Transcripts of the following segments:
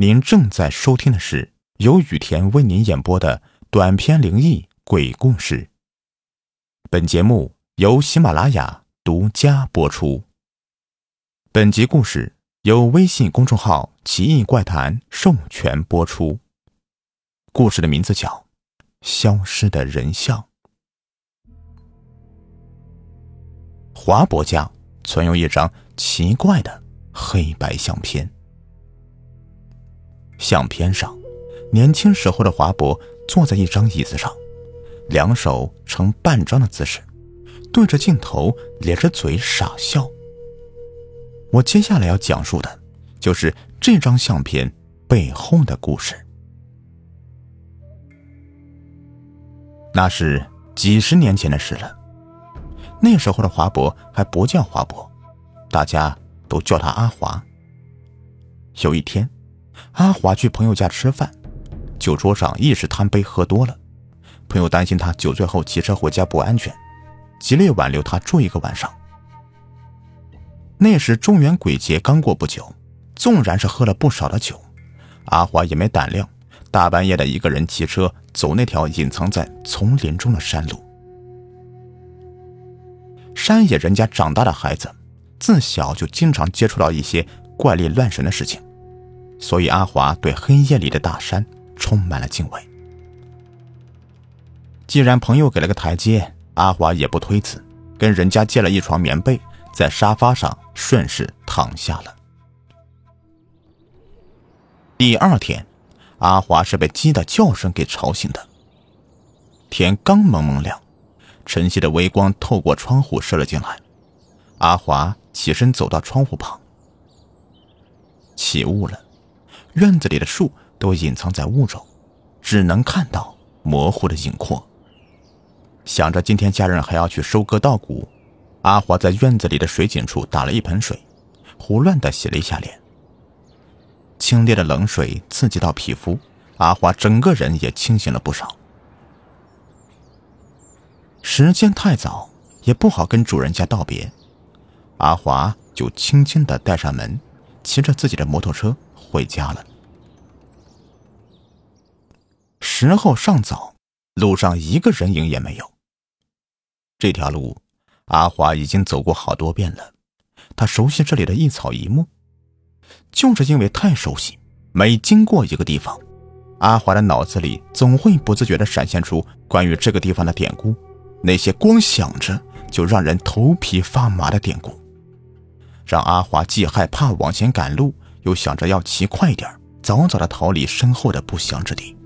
您正在收听的是由雨田为您演播的短篇灵异鬼故事。本节目由喜马拉雅独家播出。本集故事由微信公众号“奇异怪谈”授权播出。故事的名字叫《消失的人像》。华伯家存有一张奇怪的黑白相片。相片上，年轻时候的华伯坐在一张椅子上，两手呈半张的姿势，对着镜头咧着嘴傻笑。我接下来要讲述的，就是这张相片背后的故事。那是几十年前的事了，那时候的华伯还不叫华伯，大家都叫他阿华。有一天。阿华去朋友家吃饭，酒桌上一时贪杯喝多了，朋友担心他酒醉后骑车回家不安全，极力挽留他住一个晚上。那时中元鬼节刚过不久，纵然是喝了不少的酒，阿华也没胆量大半夜的一个人骑车走那条隐藏在丛林中的山路。山野人家长大的孩子，自小就经常接触到一些怪力乱神的事情。所以阿华对黑夜里的大山充满了敬畏。既然朋友给了个台阶，阿华也不推辞，跟人家借了一床棉被，在沙发上顺势躺下了。第二天，阿华是被鸡的叫声给吵醒的。天刚蒙蒙亮，晨曦的微光透过窗户射了进来。阿华起身走到窗户旁，起雾了。院子里的树都隐藏在雾中，只能看到模糊的影廓。想着今天家人还要去收割稻谷，阿华在院子里的水井处打了一盆水，胡乱的洗了一下脸。清冽的冷水刺激到皮肤，阿华整个人也清醒了不少。时间太早，也不好跟主人家道别，阿华就轻轻的带上门，骑着自己的摩托车。回家了。时候尚早，路上一个人影也没有。这条路，阿华已经走过好多遍了，他熟悉这里的一草一木。就是因为太熟悉，每经过一个地方，阿华的脑子里总会不自觉的闪现出关于这个地方的典故，那些光想着就让人头皮发麻的典故，让阿华既害怕往前赶路。又想着要骑快点早早的逃离身后的不祥之地。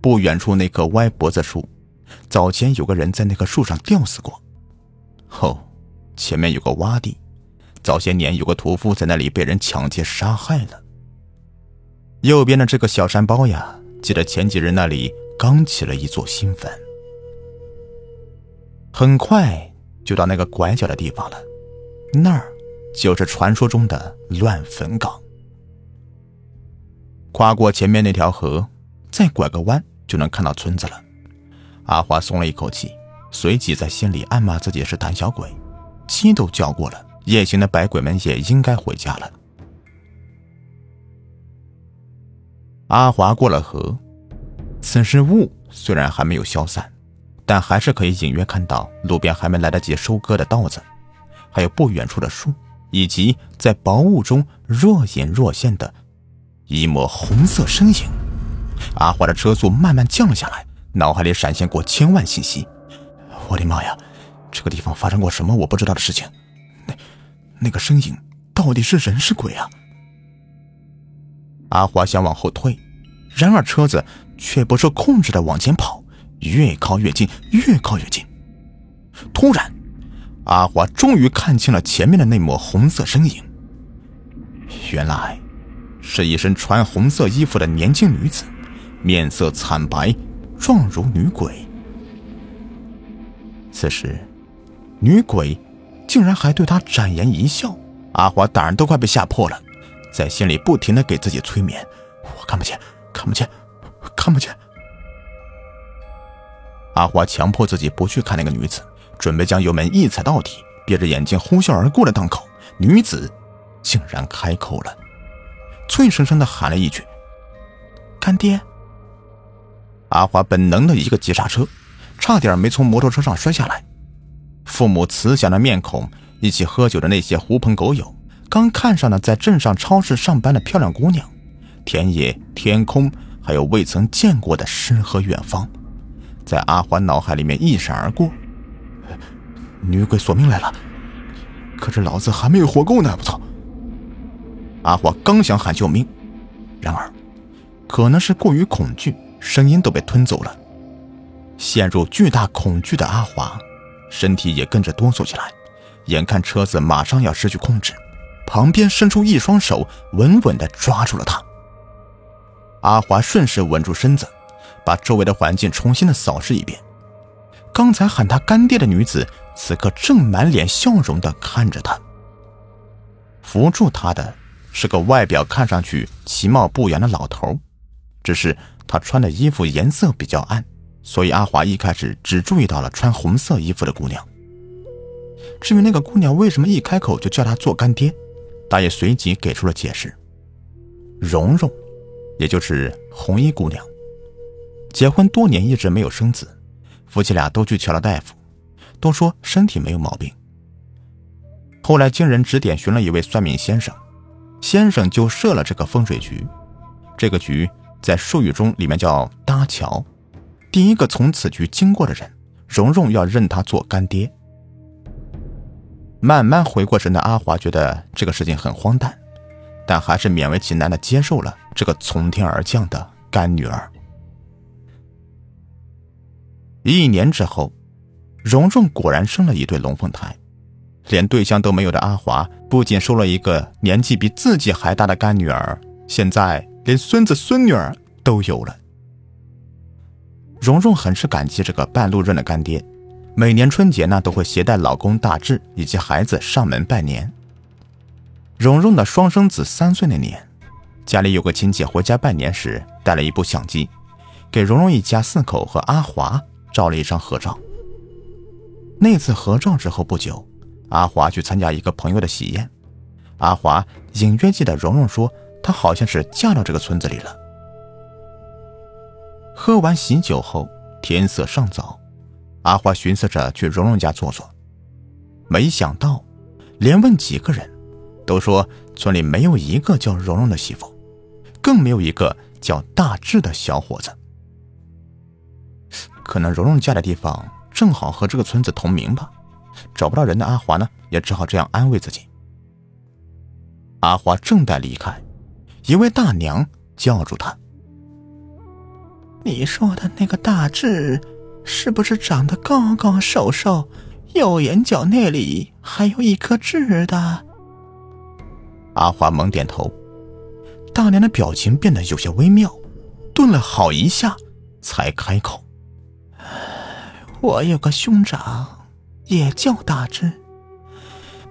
不远处那棵歪脖子树，早前有个人在那棵树上吊死过。后，前面有个洼地，早些年有个屠夫在那里被人抢劫杀害了。右边的这个小山包呀，记得前几日那里刚起了一座新坟。很快就到那个拐角的地方了，那儿。就是传说中的乱坟岗。跨过前面那条河，再拐个弯就能看到村子了。阿华松了一口气，随即在心里暗骂自己是胆小鬼。鸡都叫过了，夜行的百鬼们也应该回家了。阿华过了河，此时雾虽然还没有消散，但还是可以隐约看到路边还没来得及收割的稻子，还有不远处的树。以及在薄雾中若隐若现的一抹红色身影，阿华的车速慢慢降了下来，脑海里闪现过千万信息。我的妈呀，这个地方发生过什么我不知道的事情？那那个身影到底是人是鬼啊？阿华想往后退，然而车子却不受控制的往前跑，越靠越近，越靠越近。突然。阿华终于看清了前面的那抹红色身影，原来是一身穿红色衣服的年轻女子，面色惨白，状如女鬼。此时，女鬼竟然还对他展颜一笑，阿华胆儿都快被吓破了，在心里不停的给自己催眠：“我看不见，看不见，看不见。”阿华强迫自己不去看那个女子。准备将油门一踩到底，憋着眼睛呼啸而过的当口，女子竟然开口了，脆生生的喊了一句：“干爹！”阿华本能的一个急刹车，差点没从摩托车上摔下来。父母慈祥的面孔，一起喝酒的那些狐朋狗友，刚看上了在镇上超市上班的漂亮姑娘，田野、天空，还有未曾见过的诗和远方，在阿华脑海里面一闪而过。女鬼索命来了，可是老子还没有活够呢！我操！阿华刚想喊救命，然而，可能是过于恐惧，声音都被吞走了。陷入巨大恐惧的阿华，身体也跟着哆嗦起来。眼看车子马上要失去控制，旁边伸出一双手，稳稳地抓住了他。阿华顺势稳住身子，把周围的环境重新的扫视一遍。刚才喊他干爹的女子。此刻正满脸笑容的看着他。扶住他的是个外表看上去其貌不扬的老头，只是他穿的衣服颜色比较暗，所以阿华一开始只注意到了穿红色衣服的姑娘。至于那个姑娘为什么一开口就叫他做干爹，大爷随即给出了解释：蓉蓉，也就是红衣姑娘，结婚多年一直没有生子，夫妻俩都去瞧了大夫。都说身体没有毛病。后来经人指点，寻了一位算命先生，先生就设了这个风水局。这个局在术语中里面叫搭桥。第一个从此局经过的人，蓉蓉要认他做干爹。慢慢回过神的阿华觉得这个事情很荒诞，但还是勉为其难的接受了这个从天而降的干女儿。一年之后。蓉蓉果然生了一对龙凤胎，连对象都没有的阿华不仅收了一个年纪比自己还大的干女儿，现在连孙子孙女儿都有了。蓉蓉很是感激这个半路认的干爹，每年春节呢都会携带老公大志以及孩子上门拜年。蓉蓉的双生子三岁那年，家里有个亲戚回家拜年时带了一部相机，给蓉蓉一家四口和阿华照了一张合照。那次合照之后不久，阿华去参加一个朋友的喜宴。阿华隐约记得蓉蓉说，她好像是嫁到这个村子里了。喝完喜酒后，天色尚早，阿华寻思着去蓉蓉家坐坐。没想到，连问几个人，都说村里没有一个叫蓉蓉的媳妇，更没有一个叫大志的小伙子。可能蓉蓉嫁的地方。正好和这个村子同名吧，找不到人的阿华呢，也只好这样安慰自己。阿华正待离开，一位大娘叫住他：“你说的那个大志，是不是长得高高瘦瘦，右眼角那里还有一颗痣的？”阿华猛点头，大娘的表情变得有些微妙，顿了好一下，才开口。我有个兄长，也叫大志。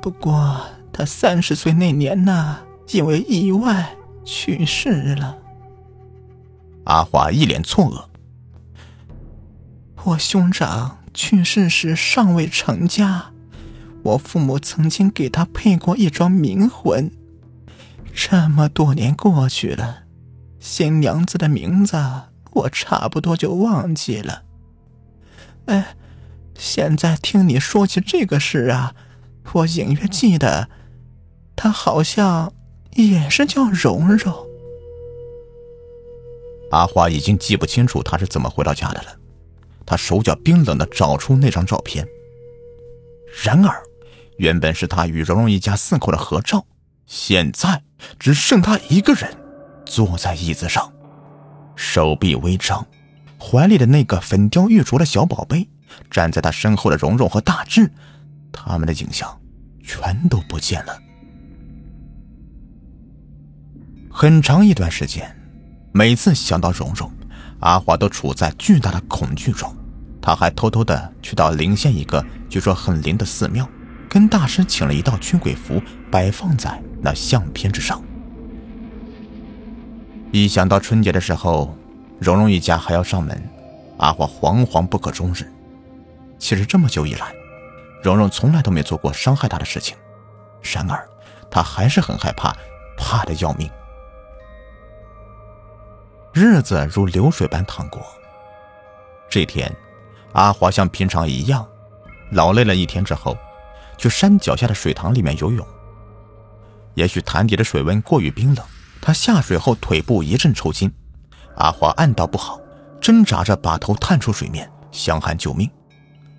不过他三十岁那年呢，因为意外去世了。阿华一脸错愕。我兄长去世时尚未成家，我父母曾经给他配过一桩冥婚。这么多年过去了，新娘子的名字我差不多就忘记了。哎，现在听你说起这个事啊，我隐约记得，他好像也是叫蓉蓉。阿华已经记不清楚他是怎么回到家的了，他手脚冰冷的找出那张照片。然而，原本是他与蓉蓉一家四口的合照，现在只剩他一个人坐在椅子上，手臂微张。怀里的那个粉雕玉琢的小宝贝，站在他身后的蓉蓉和大志，他们的景象全都不见了。很长一段时间，每次想到蓉蓉，阿华都处在巨大的恐惧中。他还偷偷的去到临县一个据说很灵的寺庙，跟大师请了一道驱鬼符，摆放在那相片之上。一想到春节的时候，蓉蓉一家还要上门，阿华惶惶不可终日。其实这么久以来，蓉蓉从来都没做过伤害他的事情，然而他还是很害怕，怕的要命。日子如流水般淌过。这天，阿华像平常一样，劳累了一天之后，去山脚下的水塘里面游泳。也许潭底的水温过于冰冷，他下水后腿部一阵抽筋。阿华暗道不好，挣扎着把头探出水面，想喊救命，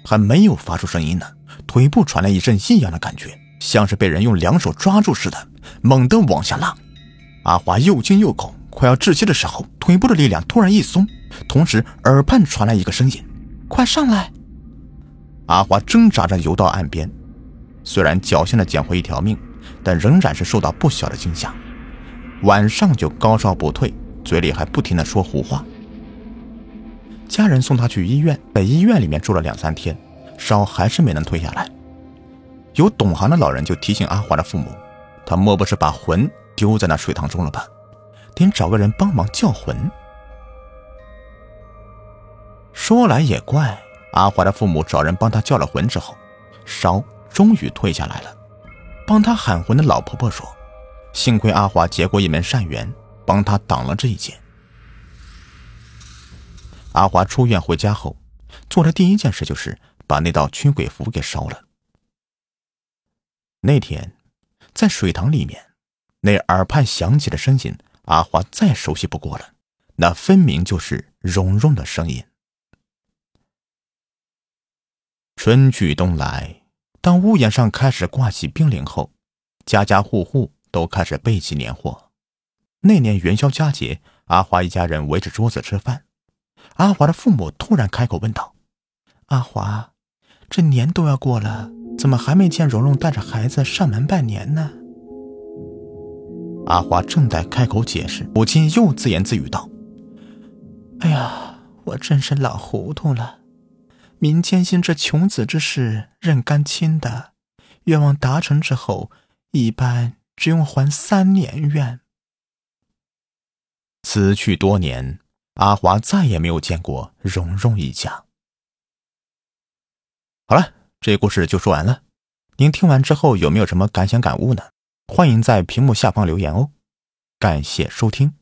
还没有发出声音呢，腿部传来一阵异样的感觉，像是被人用两手抓住似的，猛地往下拉。阿华又惊又恐。快要窒息的时候，腿部的力量突然一松，同时耳畔传来一个声音：“快上来！”阿华挣扎着游到岸边，虽然侥幸的捡回一条命，但仍然是受到不小的惊吓。晚上就高烧不退，嘴里还不停的说胡话。家人送他去医院，在医院里面住了两三天，烧还是没能退下来。有懂行的老人就提醒阿华的父母：“他莫不是把魂丢在那水塘中了吧？”得找个人帮忙叫魂。说来也怪，阿华的父母找人帮他叫了魂之后，烧终于退下来了。帮他喊魂的老婆婆说：“幸亏阿华结过一门善缘，帮他挡了这一劫。”阿华出院回家后，做的第一件事就是把那道驱鬼符给烧了。那天，在水塘里面，那耳畔响起的声音。阿华再熟悉不过了，那分明就是蓉蓉的声音。春去冬来，当屋檐上开始挂起冰凌后，家家户户都开始备起年货。那年元宵佳节，阿华一家人围着桌子吃饭。阿华的父母突然开口问道：“阿华，这年都要过了，怎么还没见蓉蓉带着孩子上门拜年呢？”阿华正在开口解释，母亲又自言自语道：“哎呀，我真是老糊涂了。民间信这穷子之事认干亲的，愿望达成之后，一般只用还三年愿。”此去多年，阿华再也没有见过蓉蓉一家。好了，这故事就说完了。您听完之后有没有什么感想感悟呢？欢迎在屏幕下方留言哦，感谢收听。